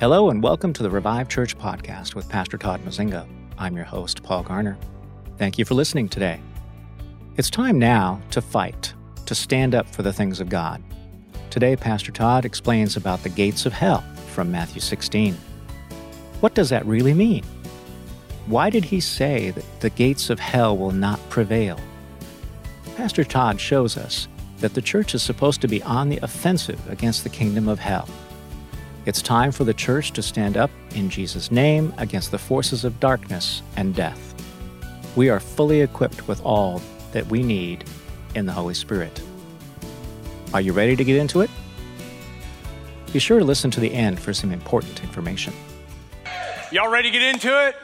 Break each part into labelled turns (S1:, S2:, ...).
S1: Hello, and welcome to the Revive Church podcast with Pastor Todd Mozingo. I'm your host, Paul Garner. Thank you for listening today. It's time now to fight, to stand up for the things of God. Today, Pastor Todd explains about the gates of hell from Matthew 16. What does that really mean? Why did he say that the gates of hell will not prevail? Pastor Todd shows us that the church is supposed to be on the offensive against the kingdom of hell. It's time for the church to stand up in Jesus' name against the forces of darkness and death. We are fully equipped with all that we need in the Holy Spirit. Are you ready to get into it? Be sure to listen to the end for some important information.
S2: Y'all ready to get into it?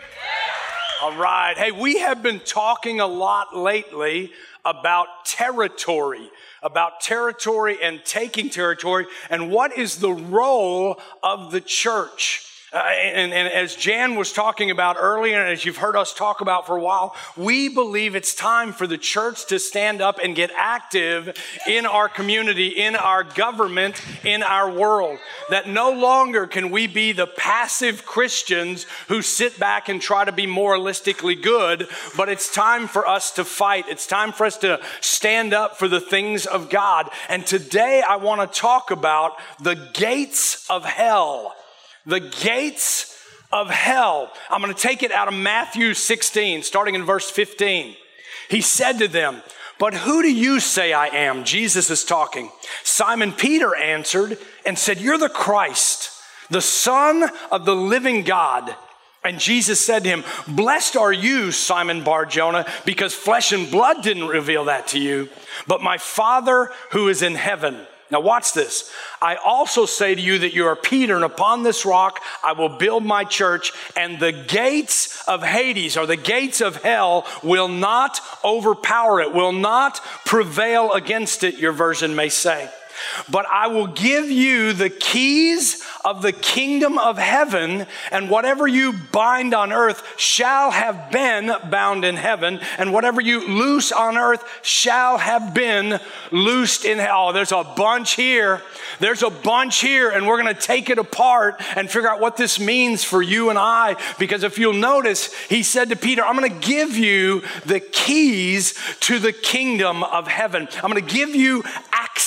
S2: All right. Hey, we have been talking a lot lately about territory about territory and taking territory and what is the role of the church. Uh, and, and, as Jan was talking about earlier, and as you've heard us talk about for a while, we believe it's time for the church to stand up and get active in our community, in our government, in our world. That no longer can we be the passive Christians who sit back and try to be moralistically good, but it's time for us to fight. It's time for us to stand up for the things of God. And today I want to talk about the gates of hell the gates of hell. I'm going to take it out of Matthew 16, starting in verse 15. He said to them, But who do you say I am? Jesus is talking. Simon Peter answered and said, You're the Christ, the Son of the living God. And Jesus said to him, Blessed are you, Simon Bar Jonah, because flesh and blood didn't reveal that to you, but my Father who is in heaven. Now, watch this. I also say to you that you are Peter, and upon this rock I will build my church, and the gates of Hades, or the gates of hell, will not overpower it, will not prevail against it, your version may say. But I will give you the keys of the kingdom of heaven, and whatever you bind on earth shall have been bound in heaven, and whatever you loose on earth shall have been loosed in hell. Oh, there's a bunch here. There's a bunch here, and we're going to take it apart and figure out what this means for you and I. Because if you'll notice, he said to Peter, I'm going to give you the keys to the kingdom of heaven. I'm going to give you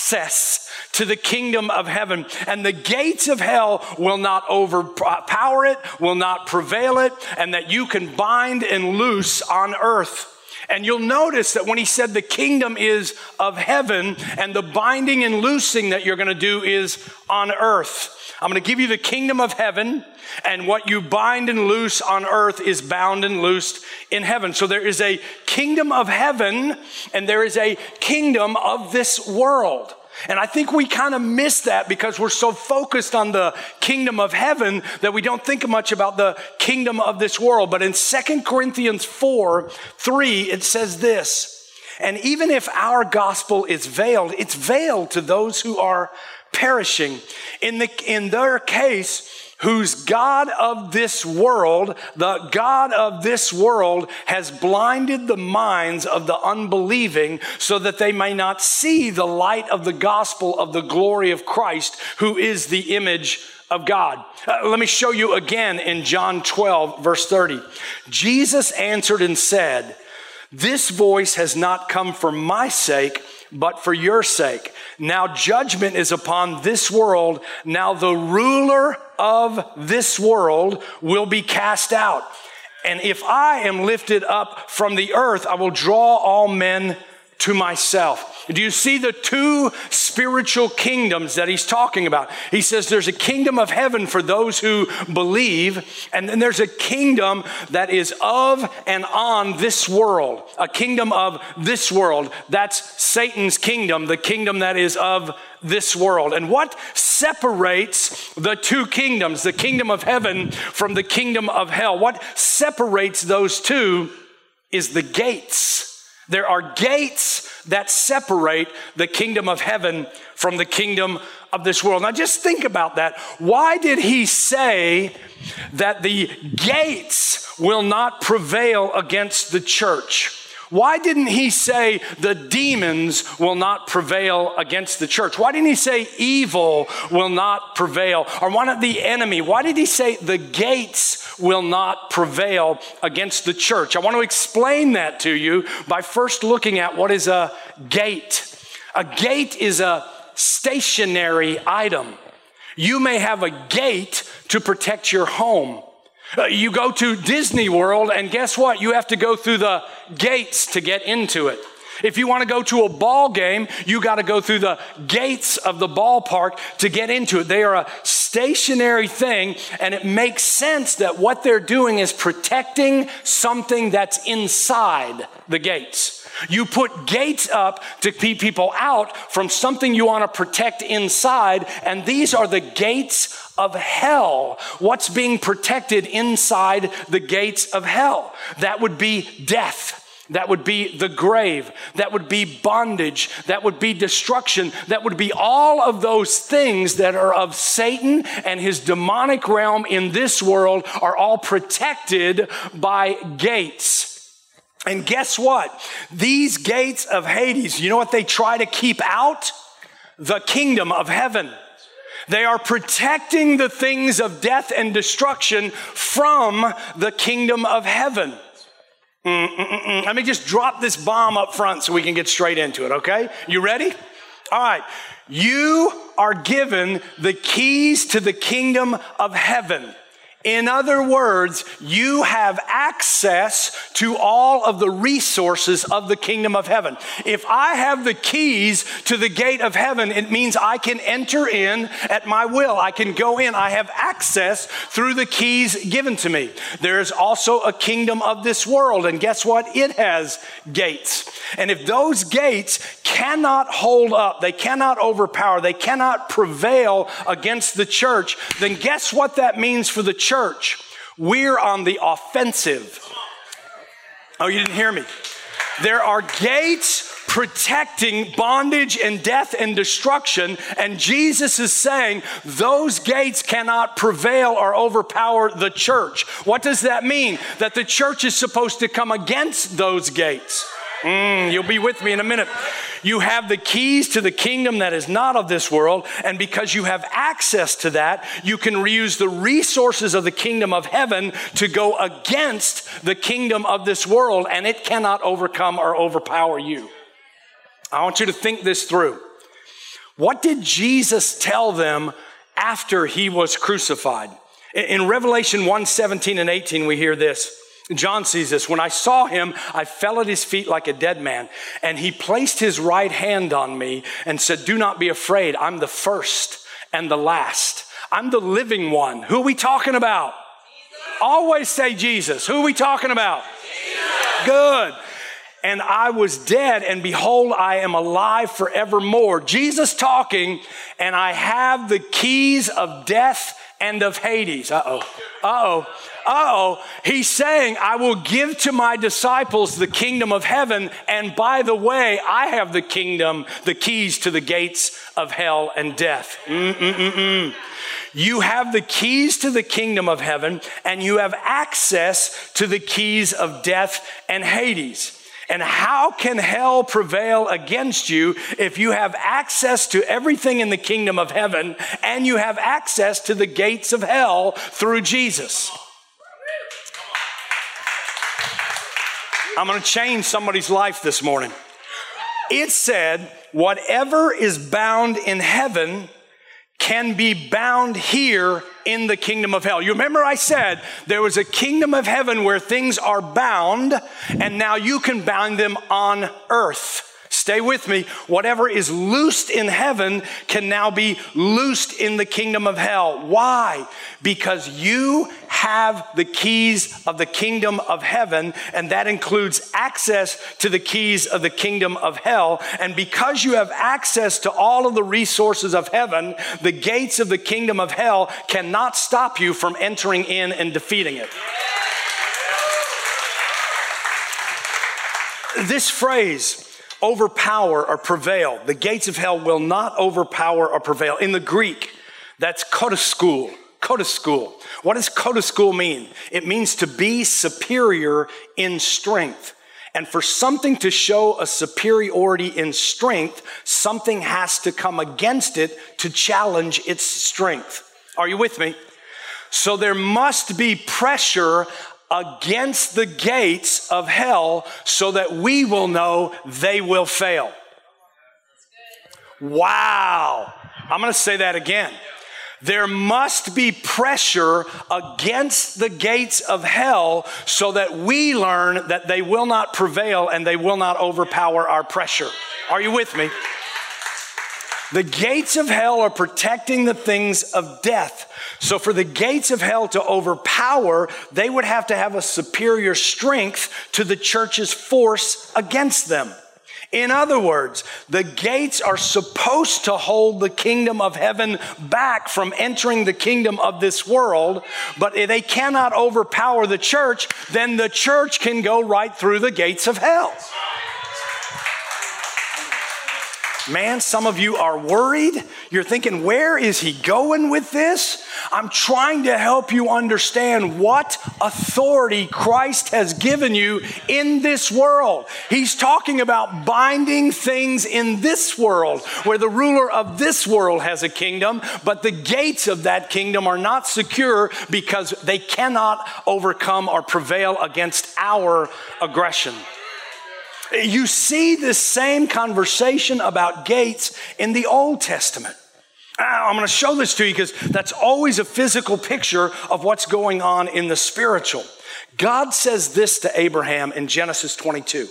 S2: access to the kingdom of heaven. And the gates of hell will not overpower it, will not prevail it, and that you can bind and loose on earth. And you'll notice that when he said the kingdom is of heaven and the binding and loosing that you're going to do is on earth. I'm going to give you the kingdom of heaven, and what you bind and loose on earth is bound and loosed in heaven. So there is a kingdom of heaven, and there is a kingdom of this world. And I think we kind of miss that because we're so focused on the kingdom of heaven that we don't think much about the kingdom of this world. But in Second Corinthians 4 3, it says this. And even if our gospel is veiled, it's veiled to those who are perishing. In, the, in their case, whose God of this world, the God of this world has blinded the minds of the unbelieving so that they may not see the light of the gospel of the glory of Christ, who is the image of God. Uh, let me show you again in John 12, verse 30. Jesus answered and said, This voice has not come for my sake but for your sake. Now judgment is upon this world. Now the ruler of this world will be cast out. And if I am lifted up from the earth, I will draw all men to myself. Do you see the two spiritual kingdoms that he's talking about? He says there's a kingdom of heaven for those who believe, and then there's a kingdom that is of and on this world, a kingdom of this world. That's Satan's kingdom, the kingdom that is of this world. And what separates the two kingdoms, the kingdom of heaven from the kingdom of hell? What separates those two is the gates there are gates that separate the kingdom of heaven from the kingdom of this world. Now, just think about that. Why did he say that the gates will not prevail against the church? Why didn't he say the demons will not prevail against the church? Why didn't he say evil will not prevail? Or why not the enemy? Why did he say the gates will not prevail against the church? I want to explain that to you by first looking at what is a gate. A gate is a stationary item. You may have a gate to protect your home. Uh, you go to Disney World, and guess what? You have to go through the gates to get into it. If you want to go to a ball game, you got to go through the gates of the ballpark to get into it. They are a stationary thing, and it makes sense that what they're doing is protecting something that's inside the gates. You put gates up to keep people out from something you want to protect inside, and these are the gates of hell. What's being protected inside the gates of hell? That would be death. That would be the grave. That would be bondage. That would be destruction. That would be all of those things that are of Satan and his demonic realm in this world are all protected by gates. And guess what? These gates of Hades, you know what they try to keep out? The kingdom of heaven. They are protecting the things of death and destruction from the kingdom of heaven. Mm-mm-mm. Let me just drop this bomb up front so we can get straight into it, okay? You ready? All right. You are given the keys to the kingdom of heaven. In other words, you have access to all of the resources of the kingdom of heaven. If I have the keys to the gate of heaven, it means I can enter in at my will. I can go in. I have access through the keys given to me. There is also a kingdom of this world, and guess what? It has gates. And if those gates cannot hold up, they cannot overpower, they cannot prevail against the church, then guess what that means for the church? Church, we're on the offensive. Oh, you didn't hear me. There are gates protecting bondage and death and destruction. And Jesus is saying those gates cannot prevail or overpower the church. What does that mean? That the church is supposed to come against those gates. Mm, you'll be with me in a minute. You have the keys to the kingdom that is not of this world, and because you have access to that, you can reuse the resources of the kingdom of heaven to go against the kingdom of this world, and it cannot overcome or overpower you. I want you to think this through. What did Jesus tell them after he was crucified? In Revelation 1 17 and 18, we hear this. John sees this. When I saw him, I fell at his feet like a dead man, and he placed his right hand on me and said, Do not be afraid. I'm the first and the last. I'm the living one. Who are we talking about? Jesus. Always say Jesus. Who are we talking about? Jesus. Good. And I was dead, and behold, I am alive forevermore. Jesus talking, and I have the keys of death and of Hades. Uh oh. Uh oh Uh oh, he's saying, I will give to my disciples the kingdom of heaven. And by the way, I have the kingdom, the keys to the gates of hell and death. Mm-mm-mm-mm. You have the keys to the kingdom of heaven, and you have access to the keys of death and Hades. And how can hell prevail against you if you have access to everything in the kingdom of heaven and you have access to the gates of hell through Jesus? I'm going to change somebody's life this morning. It said, whatever is bound in heaven can be bound here in the kingdom of hell. You remember I said there was a kingdom of heaven where things are bound, and now you can bind them on earth. Stay with me. Whatever is loosed in heaven can now be loosed in the kingdom of hell. Why? Because you have the keys of the kingdom of heaven, and that includes access to the keys of the kingdom of hell. And because you have access to all of the resources of heaven, the gates of the kingdom of hell cannot stop you from entering in and defeating it. This phrase, overpower or prevail. The gates of hell will not overpower or prevail. In the Greek, that's kotoschool. Kotoschool. What does kotoschool mean? It means to be superior in strength. And for something to show a superiority in strength, something has to come against it to challenge its strength. Are you with me? So there must be pressure against the gates of hell so that we will know they will fail. Wow. I'm going to say that again. There must be pressure against the gates of hell so that we learn that they will not prevail and they will not overpower our pressure. Are you with me? The gates of hell are protecting the things of death. So, for the gates of hell to overpower, they would have to have a superior strength to the church's force against them. In other words, the gates are supposed to hold the kingdom of heaven back from entering the kingdom of this world, but if they cannot overpower the church, then the church can go right through the gates of hell. Man, some of you are worried. You're thinking, where is he going with this? I'm trying to help you understand what authority Christ has given you in this world. He's talking about binding things in this world where the ruler of this world has a kingdom, but the gates of that kingdom are not secure because they cannot overcome or prevail against our aggression. You see this same conversation about gates in the Old Testament. Ah, I'm going to show this to you because that's always a physical picture of what's going on in the spiritual. God says this to Abraham in Genesis 22.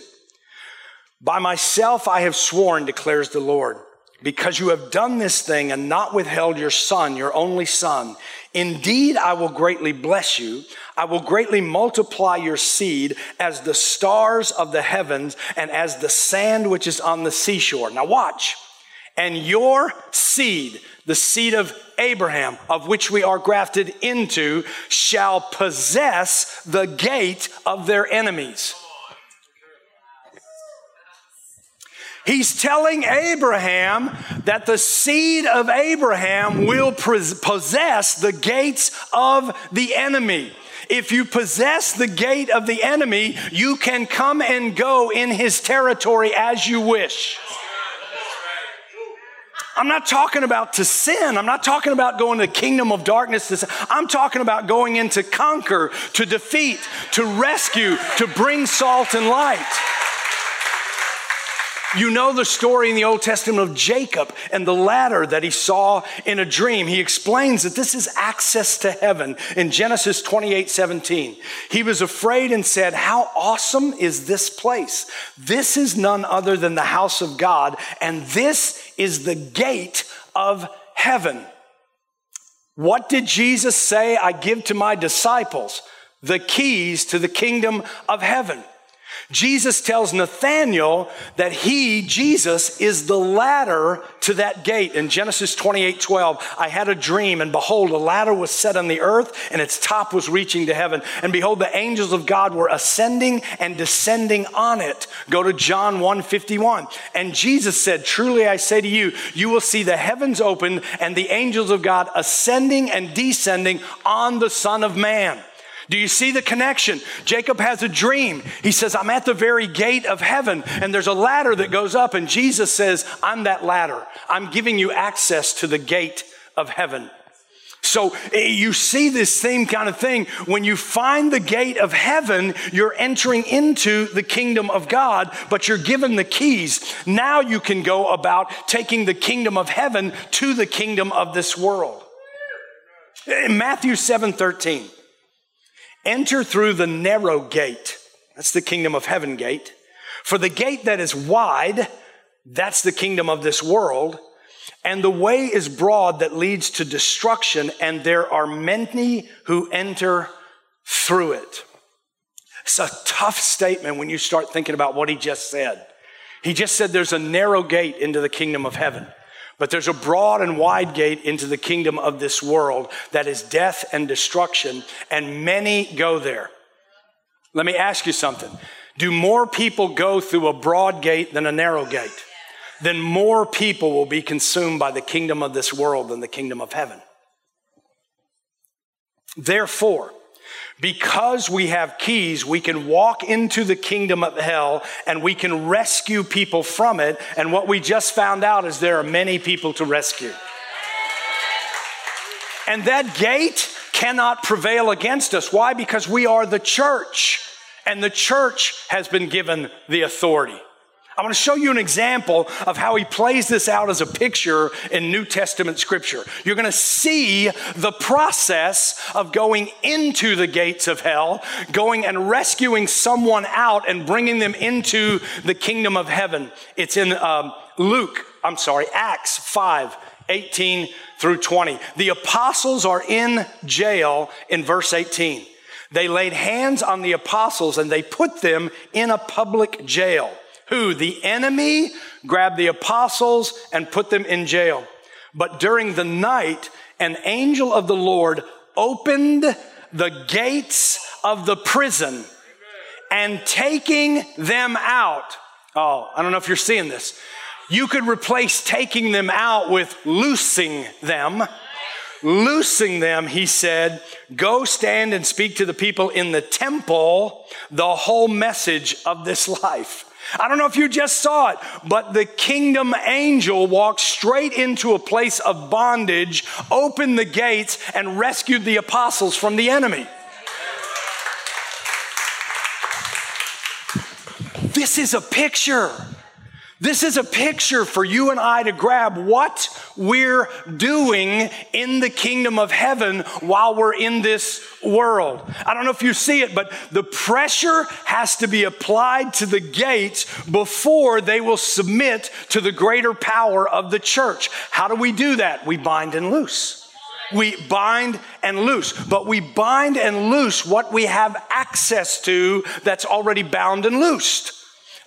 S2: By myself I have sworn, declares the Lord, because you have done this thing and not withheld your son, your only son. Indeed, I will greatly bless you. I will greatly multiply your seed as the stars of the heavens and as the sand which is on the seashore. Now watch. And your seed, the seed of Abraham, of which we are grafted into, shall possess the gate of their enemies. He's telling Abraham that the seed of Abraham will possess the gates of the enemy. If you possess the gate of the enemy, you can come and go in his territory as you wish. I'm not talking about to sin. I'm not talking about going to the kingdom of darkness. I'm talking about going in to conquer, to defeat, to rescue, to bring salt and light. You know the story in the Old Testament of Jacob and the ladder that he saw in a dream. He explains that this is access to heaven in Genesis 28 17. He was afraid and said, How awesome is this place? This is none other than the house of God, and this is the gate of heaven. What did Jesus say? I give to my disciples the keys to the kingdom of heaven. Jesus tells Nathanael that he, Jesus, is the ladder to that gate. In Genesis 28 12, I had a dream, and behold, a ladder was set on the earth, and its top was reaching to heaven. And behold, the angels of God were ascending and descending on it. Go to John 1 51. And Jesus said, Truly I say to you, you will see the heavens open and the angels of God ascending and descending on the Son of Man. Do you see the connection? Jacob has a dream. He says, I'm at the very gate of heaven, and there's a ladder that goes up, and Jesus says, I'm that ladder. I'm giving you access to the gate of heaven. So eh, you see this same kind of thing. When you find the gate of heaven, you're entering into the kingdom of God, but you're given the keys. Now you can go about taking the kingdom of heaven to the kingdom of this world. In Matthew 7 13. Enter through the narrow gate. That's the kingdom of heaven gate. For the gate that is wide, that's the kingdom of this world. And the way is broad that leads to destruction, and there are many who enter through it. It's a tough statement when you start thinking about what he just said. He just said there's a narrow gate into the kingdom of heaven. But there's a broad and wide gate into the kingdom of this world that is death and destruction, and many go there. Let me ask you something. Do more people go through a broad gate than a narrow gate? Then more people will be consumed by the kingdom of this world than the kingdom of heaven. Therefore, Because we have keys, we can walk into the kingdom of hell and we can rescue people from it. And what we just found out is there are many people to rescue. And that gate cannot prevail against us. Why? Because we are the church, and the church has been given the authority. I want to show you an example of how he plays this out as a picture in New Testament scripture. You're going to see the process of going into the gates of hell, going and rescuing someone out and bringing them into the kingdom of heaven. It's in um, Luke, I'm sorry, Acts 5 18 through 20. The apostles are in jail in verse 18. They laid hands on the apostles and they put them in a public jail. Who? The enemy grabbed the apostles and put them in jail. But during the night, an angel of the Lord opened the gates of the prison and taking them out. Oh, I don't know if you're seeing this. You could replace taking them out with loosing them. Loosing them, he said, go stand and speak to the people in the temple the whole message of this life. I don't know if you just saw it, but the kingdom angel walked straight into a place of bondage, opened the gates, and rescued the apostles from the enemy. This is a picture this is a picture for you and I to grab what we're doing in the kingdom of heaven while we're in this world. I don't know if you see it, but the pressure has to be applied to the gates before they will submit to the greater power of the church. How do we do that? We bind and loose. We bind and loose, but we bind and loose what we have access to that's already bound and loosed.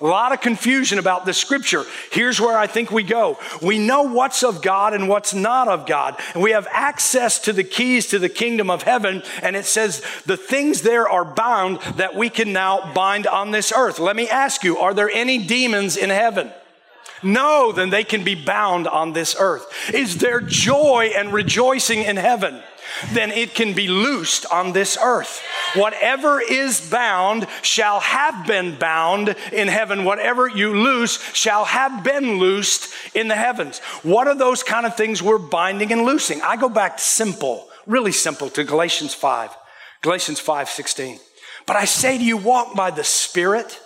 S2: A lot of confusion about this scripture. Here's where I think we go. We know what's of God and what's not of God. And we have access to the keys to the kingdom of heaven. And it says the things there are bound that we can now bind on this earth. Let me ask you, are there any demons in heaven? No, then they can be bound on this earth. Is there joy and rejoicing in heaven? Then it can be loosed on this earth. Whatever is bound shall have been bound in heaven. Whatever you loose shall have been loosed in the heavens. What are those kind of things we're binding and loosing? I go back simple, really simple to Galatians 5. Galatians 5 16. But I say to you, walk by the Spirit,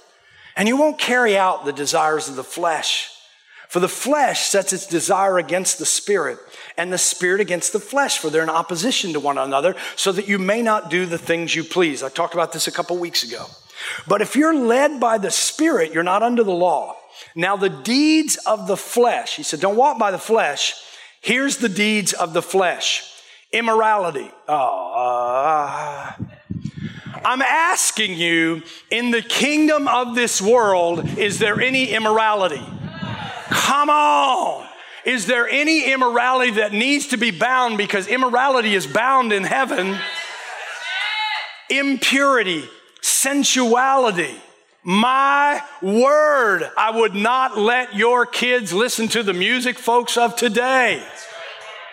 S2: and you won't carry out the desires of the flesh. For the flesh sets its desire against the spirit, and the spirit against the flesh, for they're in opposition to one another, so that you may not do the things you please. I talked about this a couple weeks ago. But if you're led by the spirit, you're not under the law. Now, the deeds of the flesh, he said, don't walk by the flesh. Here's the deeds of the flesh immorality. Oh, uh, I'm asking you, in the kingdom of this world, is there any immorality? Come on. Is there any immorality that needs to be bound because immorality is bound in heaven? Impurity, sensuality. My word, I would not let your kids listen to the music folks of today.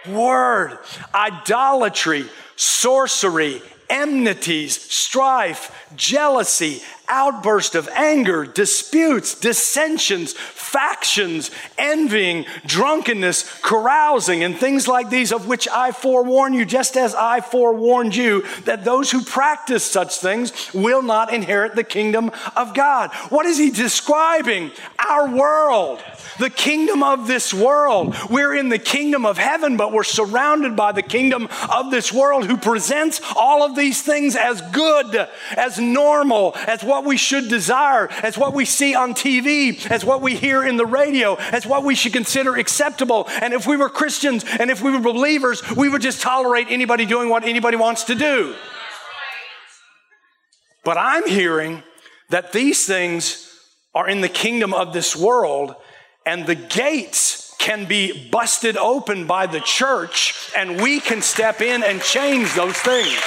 S2: Word, idolatry, sorcery, enmities, strife, jealousy, outburst of anger, disputes, dissensions, factions, envying, drunkenness, carousing, and things like these, of which I forewarn you, just as I forewarned you, that those who practice such things will not inherit the kingdom of God. What is he describing? Our world, the kingdom of this world. We're in the kingdom of heaven, but we're surrounded by the kingdom of this world who presents all of these things as good, as normal, as what we should desire, as what we see on TV, as what we hear in the radio, as what we should consider acceptable. And if we were Christians and if we were believers, we would just tolerate anybody doing what anybody wants to do. But I'm hearing that these things are in the kingdom of this world and the gates can be busted open by the church and we can step in and change those things.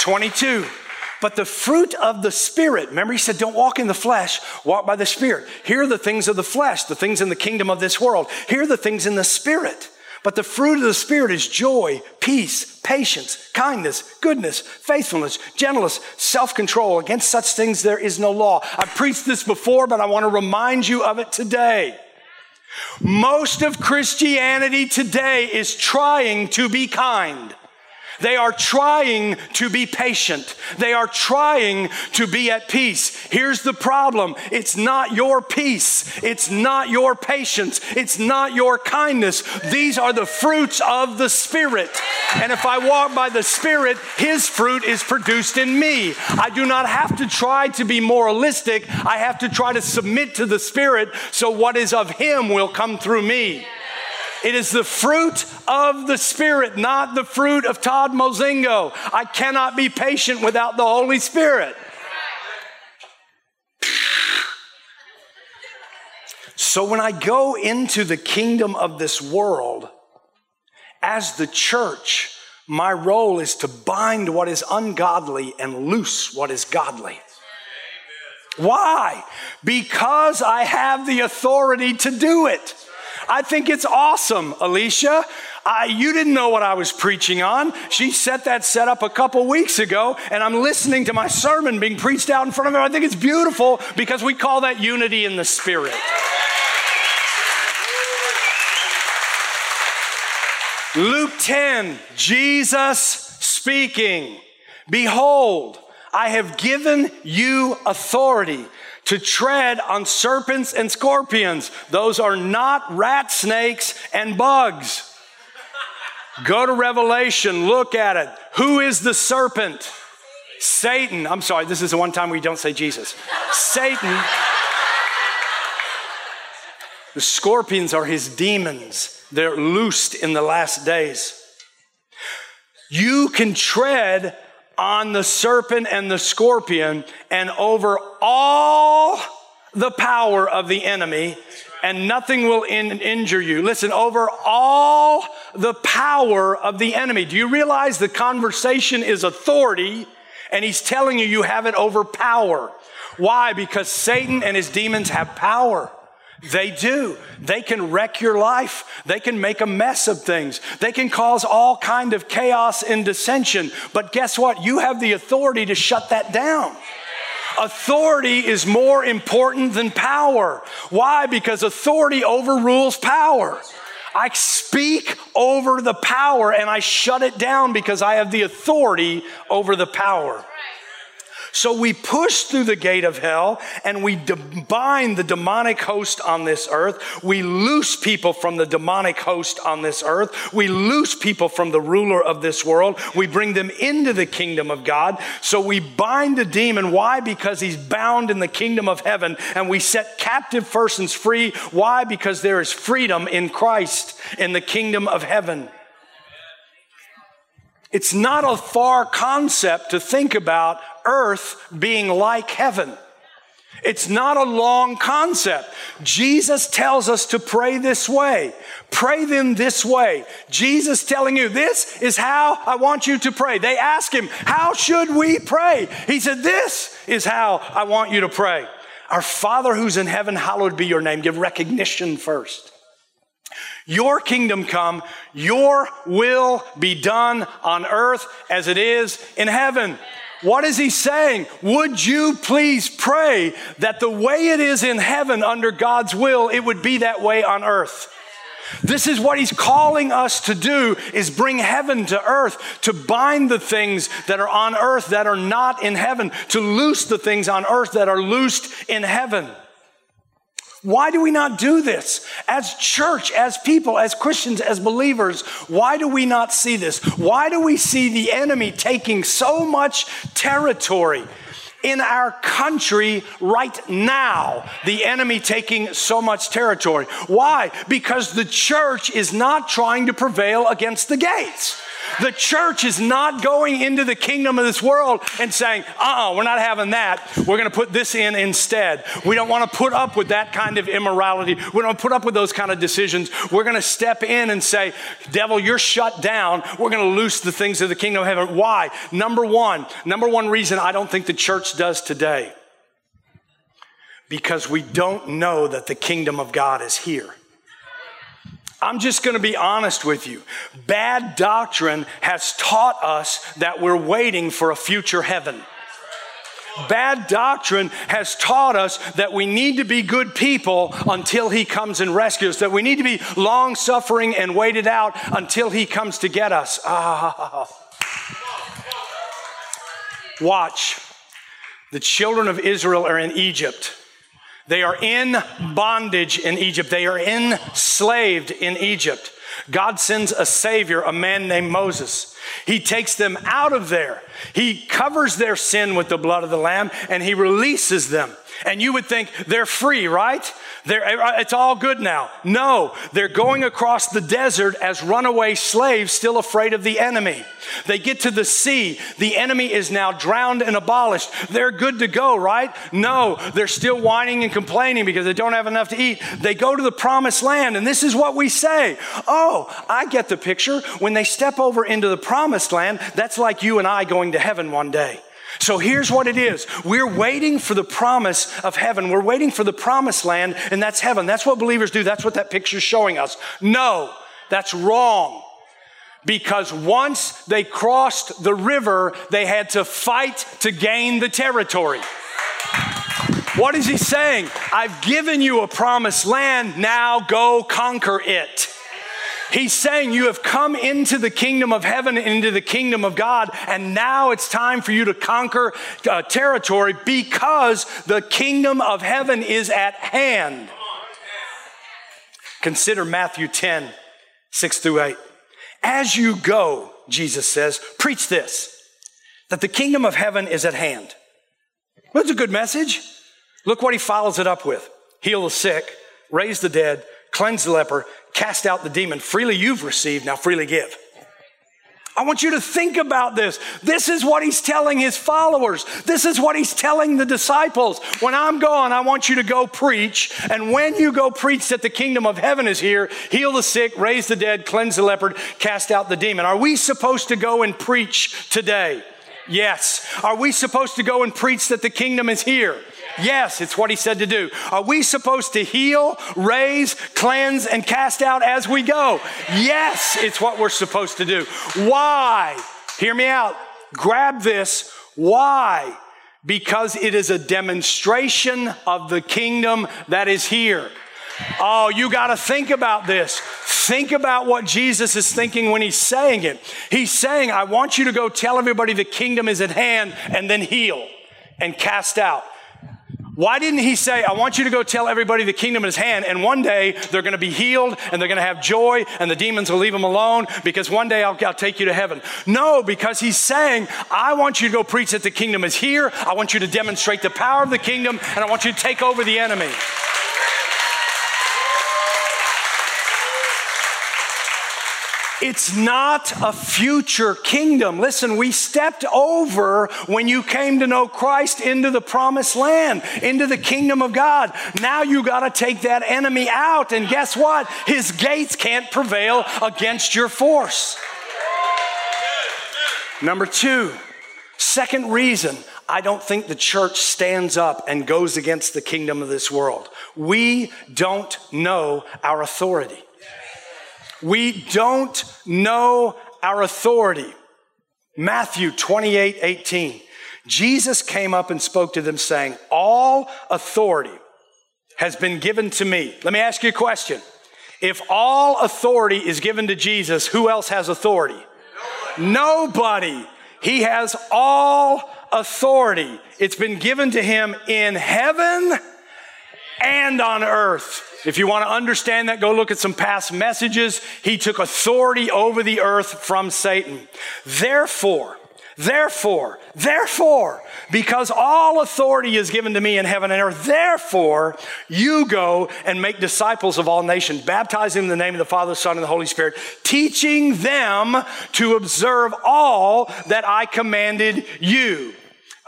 S2: 22. But the fruit of the Spirit, remember he said, don't walk in the flesh, walk by the Spirit. Here are the things of the flesh, the things in the kingdom of this world. Here are the things in the Spirit. But the fruit of the Spirit is joy, peace, patience, kindness, goodness, faithfulness, gentleness, self control. Against such things there is no law. I've preached this before, but I want to remind you of it today. Most of Christianity today is trying to be kind. They are trying to be patient. They are trying to be at peace. Here's the problem. It's not your peace. It's not your patience. It's not your kindness. These are the fruits of the Spirit. And if I walk by the Spirit, His fruit is produced in me. I do not have to try to be moralistic. I have to try to submit to the Spirit so what is of Him will come through me. It is the fruit of the Spirit, not the fruit of Todd Mozingo. I cannot be patient without the Holy Spirit. So when I go into the kingdom of this world, as the church, my role is to bind what is ungodly and loose what is godly. Why? Because I have the authority to do it. I think it's awesome, Alicia. I, you didn't know what I was preaching on. She set that set up a couple weeks ago, and I'm listening to my sermon being preached out in front of her. I think it's beautiful because we call that unity in the Spirit. Luke 10, Jesus speaking. Behold, I have given you authority to tread on serpents and scorpions. Those are not rat snakes and bugs. Go to Revelation, look at it. Who is the serpent? Satan. I'm sorry, this is the one time we don't say Jesus. Satan. The scorpions are his demons. They're loosed in the last days. You can tread on the serpent and the scorpion and over all the power of the enemy and nothing will in, injure you. Listen, over all the power of the enemy. Do you realize the conversation is authority and he's telling you you have it over power? Why? Because Satan and his demons have power. They do. They can wreck your life. They can make a mess of things. They can cause all kind of chaos and dissension. But guess what? You have the authority to shut that down. Authority is more important than power. Why? Because authority overrules power. I speak over the power and I shut it down because I have the authority over the power. So we push through the gate of hell and we bind the demonic host on this earth. We loose people from the demonic host on this earth. We loose people from the ruler of this world. We bring them into the kingdom of God. So we bind the demon. Why? Because he's bound in the kingdom of heaven. And we set captive persons free. Why? Because there is freedom in Christ in the kingdom of heaven. It's not a far concept to think about earth being like heaven. It's not a long concept. Jesus tells us to pray this way. Pray them this way. Jesus telling you, this is how I want you to pray. They ask him, how should we pray? He said, this is how I want you to pray. Our Father who's in heaven, hallowed be your name. Give recognition first. Your kingdom come, your will be done on earth as it is in heaven. What is he saying? Would you please pray that the way it is in heaven under God's will, it would be that way on earth? This is what he's calling us to do is bring heaven to earth, to bind the things that are on earth that are not in heaven, to loose the things on earth that are loosed in heaven. Why do we not do this? As church, as people, as Christians, as believers, why do we not see this? Why do we see the enemy taking so much territory? in our country right now, the enemy taking so much territory. Why? Because the church is not trying to prevail against the gates. The church is not going into the kingdom of this world and saying, uh uh-uh, uh, we are not having that. We're going to put this in instead. We don't want to put up with that kind of immorality. We don't put up with those kind of decisions. We're going to step in and say, devil, you're shut down. We're going to loose the things of the kingdom of heaven. Why? Number one, number one reason I don't think the church does today. Because we don't know that the kingdom of God is here. I'm just going to be honest with you. Bad doctrine has taught us that we're waiting for a future heaven. Bad doctrine has taught us that we need to be good people until He comes and rescues that we need to be long suffering and waited out until He comes to get us. Ah. Watch. The children of Israel are in Egypt. They are in bondage in Egypt. They are enslaved in Egypt. God sends a savior, a man named Moses. He takes them out of there. He covers their sin with the blood of the Lamb and he releases them. And you would think they're free, right? They're, it's all good now. No, they're going across the desert as runaway slaves, still afraid of the enemy. They get to the sea. The enemy is now drowned and abolished. They're good to go, right? No, they're still whining and complaining because they don't have enough to eat. They go to the promised land, and this is what we say Oh, I get the picture. When they step over into the promised land, that's like you and I going to heaven one day. So here's what it is. We're waiting for the promise of heaven. We're waiting for the promised land, and that's heaven. That's what believers do. That's what that picture's showing us. No, that's wrong. Because once they crossed the river, they had to fight to gain the territory. What is he saying? I've given you a promised land, now go conquer it. He's saying you have come into the kingdom of heaven, into the kingdom of God, and now it's time for you to conquer uh, territory because the kingdom of heaven is at hand. Consider Matthew 10, 6 through 8. As you go, Jesus says, preach this that the kingdom of heaven is at hand. That's a good message. Look what he follows it up with heal the sick, raise the dead, cleanse the leper, cast out the demon. Freely you've received, now freely give. I want you to think about this. This is what he's telling his followers. This is what he's telling the disciples. When I'm gone, I want you to go preach. And when you go preach that the kingdom of heaven is here, heal the sick, raise the dead, cleanse the leopard, cast out the demon. Are we supposed to go and preach today? Yes. Are we supposed to go and preach that the kingdom is here? Yes, it's what he said to do. Are we supposed to heal, raise, cleanse, and cast out as we go? Yes, it's what we're supposed to do. Why? Hear me out. Grab this. Why? Because it is a demonstration of the kingdom that is here. Oh, you got to think about this. Think about what Jesus is thinking when he's saying it. He's saying, I want you to go tell everybody the kingdom is at hand and then heal and cast out. Why didn't he say, I want you to go tell everybody the kingdom is hand, and one day they're going to be healed and they're going to have joy and the demons will leave them alone because one day I'll, I'll, take you to heaven? No, because he's saying, I want you to go preach that the kingdom is here. I want you to demonstrate the power of the kingdom and I want you to take over the enemy. It's not a future kingdom. Listen, we stepped over when you came to know Christ into the promised land, into the kingdom of God. Now you got to take that enemy out. And guess what? His gates can't prevail against your force. Number two, second reason I don't think the church stands up and goes against the kingdom of this world. We don't know our authority. We don't know our authority. Matthew 28 18. Jesus came up and spoke to them, saying, All authority has been given to me. Let me ask you a question. If all authority is given to Jesus, who else has authority? Nobody. Nobody. He has all authority. It's been given to him in heaven and on earth. If you want to understand that, go look at some past messages. He took authority over the earth from Satan. Therefore, Therefore, therefore, because all authority is given to me in heaven and earth, therefore, you go and make disciples of all nations, baptizing them in the name of the Father, the Son, and the Holy Spirit, teaching them to observe all that I commanded you.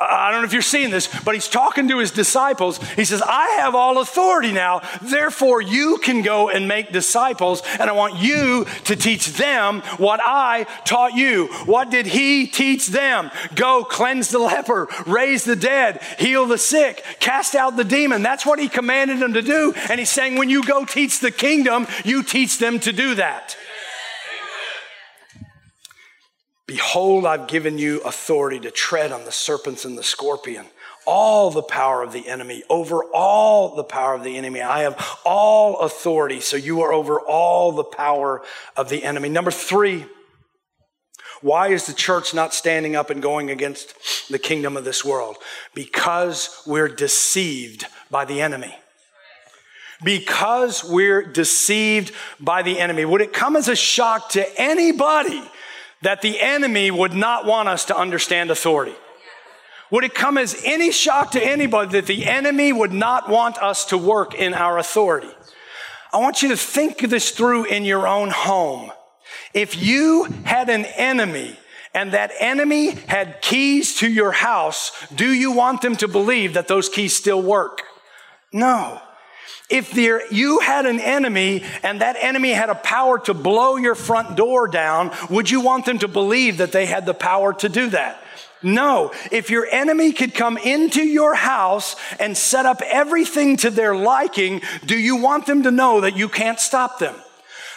S2: I don't know if you're seeing this, but he's talking to his disciples. He says, I have all authority now. Therefore, you can go and make disciples. And I want you to teach them what I taught you. What did he teach them? Go cleanse the leper, raise the dead, heal the sick, cast out the demon. That's what he commanded them to do. And he's saying, when you go teach the kingdom, you teach them to do that. Behold, I've given you authority to tread on the serpents and the scorpion, all the power of the enemy, over all the power of the enemy. I have all authority, so you are over all the power of the enemy. Number three, why is the church not standing up and going against the kingdom of this world? Because we're deceived by the enemy because we're deceived by the enemy. Would it come as a shock to anybody that the enemy would not want us to understand authority? Would it come as any shock to anybody that the enemy would not want us to work in our authority? I want you to think this through in your own home. If you had an enemy and that enemy had keys to your house, do you want them to believe that those keys still work? No. If there, you had an enemy and that enemy had a power to blow your front door down, would you want them to believe that they had the power to do that? No. If your enemy could come into your house and set up everything to their liking, do you want them to know that you can't stop them?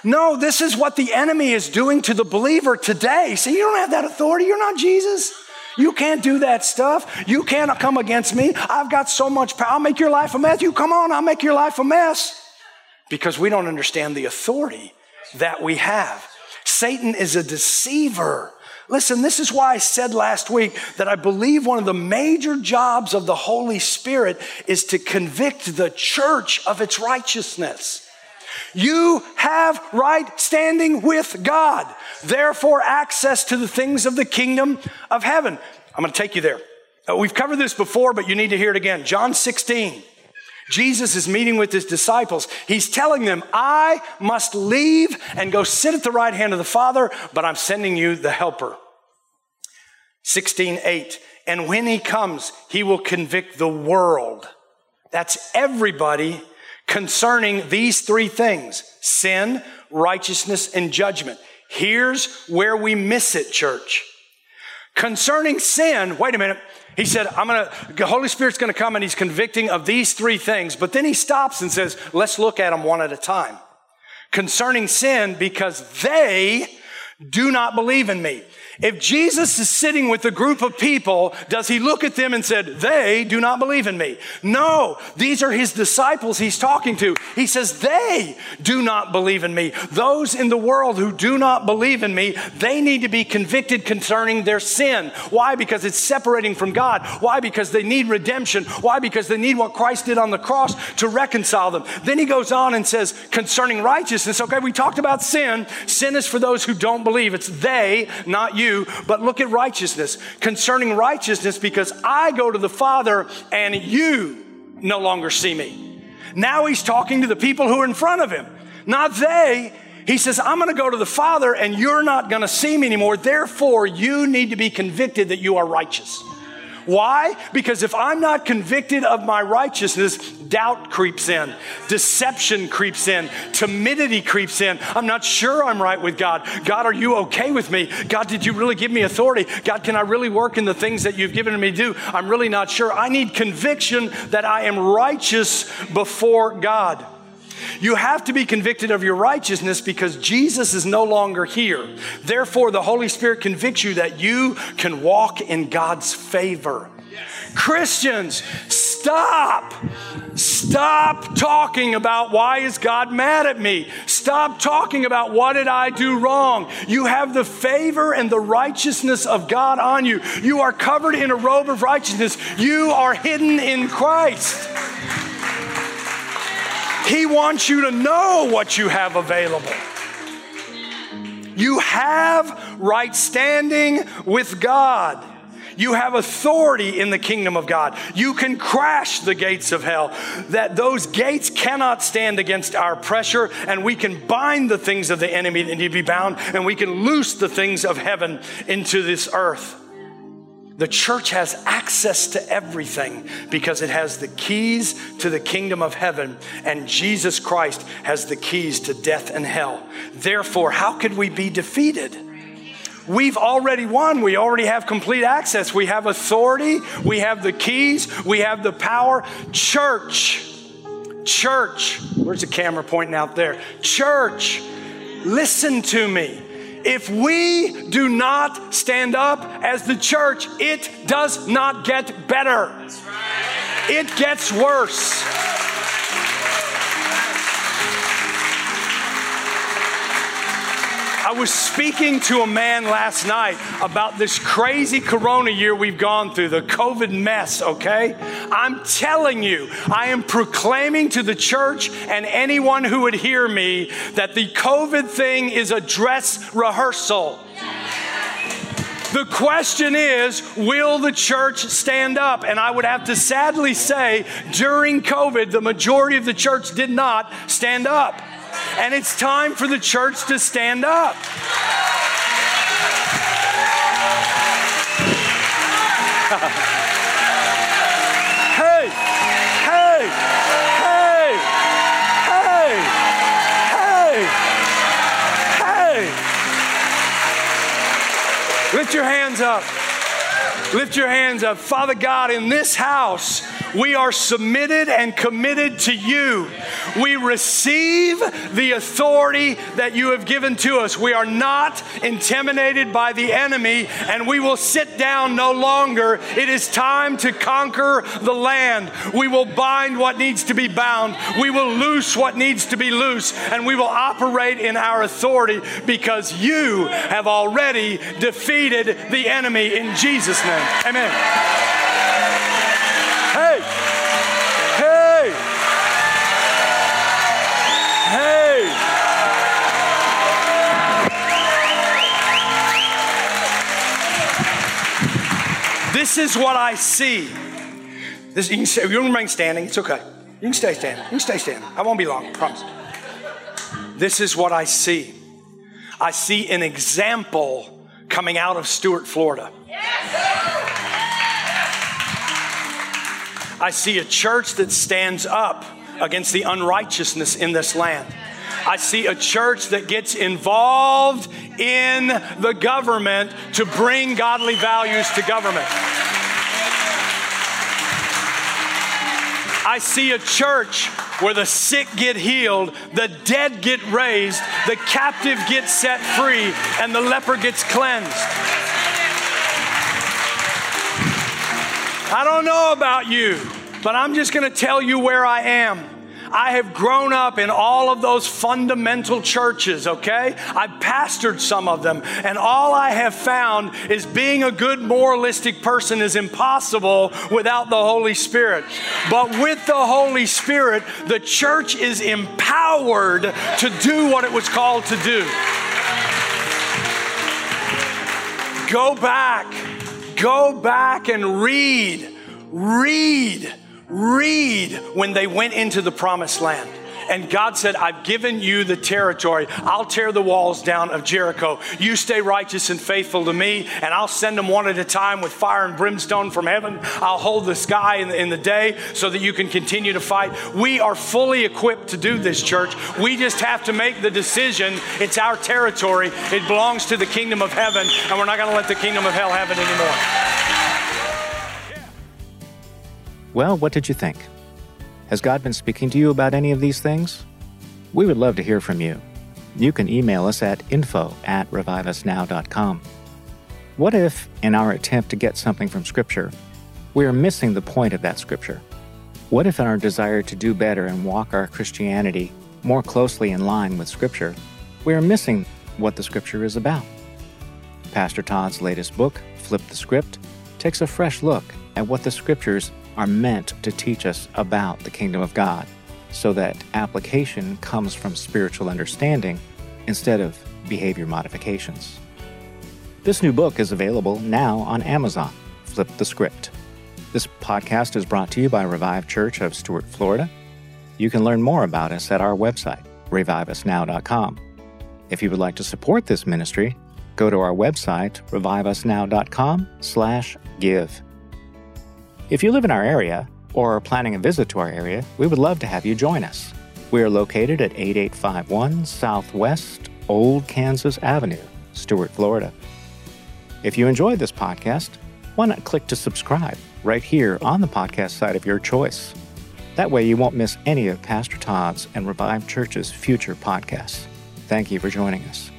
S2: No, this is what the enemy is doing to the believer today. See, you don't have that authority. You're not Jesus. You can't do that stuff. You can't come against me. I've got so much power. I'll make your life a mess. You come on, I'll make your life a mess. Because we don't understand the authority that we have. Satan is a deceiver. Listen, this is why I said last week that I believe one of the major jobs of the Holy Spirit is to convict the church of its righteousness. You have right standing with God, therefore, access to the things of the kingdom of heaven. I'm going to take you there. Uh, we've covered this before, but you need to hear it again. John 16. Jesus is meeting with his disciples. He's telling them, I must leave and go sit at the right hand of the Father, but I'm sending you the helper. 16, 8. And when he comes, he will convict the world. That's everybody concerning these three things sin, righteousness, and judgment. Here's where we miss it, church. Concerning sin, wait a minute. He said, I'm gonna, the Holy Spirit's gonna come and he's convicting of these three things. But then he stops and says, let's look at them one at a time. Concerning sin, because they do not believe in me. If Jesus is sitting with a group of people, does he look at them and said, they do not believe in me? No, these are his disciples he's talking to. He says, they do not believe in me. Those in the world who do not believe in me, they need to be convicted concerning their sin. Why? Because it's separating from God. Why? Because they need redemption. Why? Because they need what Christ did on the cross to reconcile them. Then he goes on and says, concerning righteousness, okay, we talked about sin. Sin is for those who don't believe. It's they, not you you, but look at righteousness. Concerning righteousness, because I go to the Father and you no longer see me. Now he's talking to the people who are in front of him, not they. He says, I'm going to go to the Father and you're not going to see me anymore. Therefore, you need to be convicted that you are righteous. Why? Because if I'm not convicted of my righteousness, doubt creeps in, deception creeps in, timidity creeps in. I'm not sure I'm right with God. God, are you okay with me? God, did you really give me authority? God, can I really work in the things that you've given me to do? I'm really not sure. I need conviction that I am righteous before God. You have to be convicted of your righteousness because Jesus is no longer here. Therefore, the Holy Spirit convicts you that you can walk in God's favor. Christians, stop. Stop talking about why is God mad at me? Stop talking about what did I do wrong? You have the favor and the righteousness of God on you. You are covered in a robe of righteousness. You are hidden in Christ. He wants you to know what you have available. You have right standing with God. You have authority in the kingdom of God. You can crash the gates of hell. That those gates cannot stand against our pressure, and we can bind the things of the enemy that need to be bound, and we can loose the things of heaven into this earth. The church has access to everything because it has the keys to the kingdom of heaven, and Jesus Christ has the keys to death and hell. Therefore, how could we be defeated? We've already won. We already have complete access. We have authority. We have the keys. We have the power. Church, church, where's the camera pointing out there? Church, listen to me. If we do not stand up as the church, it does not get better. It gets worse. I was speaking to a man last night about this crazy corona year we've gone through, the COVID mess, okay? I'm telling you, I am proclaiming to the church and anyone who would hear me that the COVID thing is a dress rehearsal. The question is, will the church stand up? And I would have to sadly say, during COVID, the majority of the church did not stand up. And it's time for the church to stand up. hey, hey, hey, hey, hey, hey. Lift your hands up. Lift your hands up. Father God, in this house, we are submitted and committed to you. We receive the authority that you have given to us. We are not intimidated by the enemy, and we will sit down no longer. It is time to conquer the land. We will bind what needs to be bound, we will loose what needs to be loose, and we will operate in our authority because you have already defeated the enemy in Jesus' name. Amen. Hey! Hey! Hey! This is what I see. This, you, can stay, you remain standing. It's okay. You can stay standing. You can stay standing. I won't be long. I promise. This is what I see. I see an example coming out of Stuart, Florida. I see a church that stands up against the unrighteousness in this land. I see a church that gets involved in the government to bring godly values to government. I see a church where the sick get healed, the dead get raised, the captive gets set free, and the leper gets cleansed. I don't know about you, but I'm just going to tell you where I am. I have grown up in all of those fundamental churches, okay? I've pastored some of them, and all I have found is being a good moralistic person is impossible without the Holy Spirit. But with the Holy Spirit, the church is empowered to do what it was called to do. Go back Go back and read, read, read when they went into the promised land. And God said, I've given you the territory. I'll tear the walls down of Jericho. You stay righteous and faithful to me, and I'll send them one at a time with fire and brimstone from heaven. I'll hold the sky in the, in the day so that you can continue to fight. We are fully equipped to do this, church. We just have to make the decision. It's our territory, it belongs to the kingdom of heaven, and we're not going to let the kingdom of hell have it anymore.
S1: Well, what did you think? Has God been speaking to you about any of these things? We would love to hear from you. You can email us at info at reviveusnow.com. What if, in our attempt to get something from Scripture, we are missing the point of that Scripture? What if, in our desire to do better and walk our Christianity more closely in line with Scripture, we are missing what the Scripture is about? Pastor Todd's latest book, Flip the Script, takes a fresh look at what the Scriptures are meant to teach us about the kingdom of God, so that application comes from spiritual understanding instead of behavior modifications. This new book is available now on Amazon. Flip the script. This podcast is brought to you by Revive Church of Stuart, Florida. You can learn more about us at our website, reviveusnow.com. If you would like to support this ministry, go to our website, reviveusnow.com slash give. If you live in our area or are planning a visit to our area, we would love to have you join us. We are located at 8851 Southwest Old Kansas Avenue, Stuart, Florida. If you enjoyed this podcast, why not click to subscribe right here on the podcast site of your choice? That way you won't miss any of Pastor Todd's and Revive Church's future podcasts. Thank you for joining us.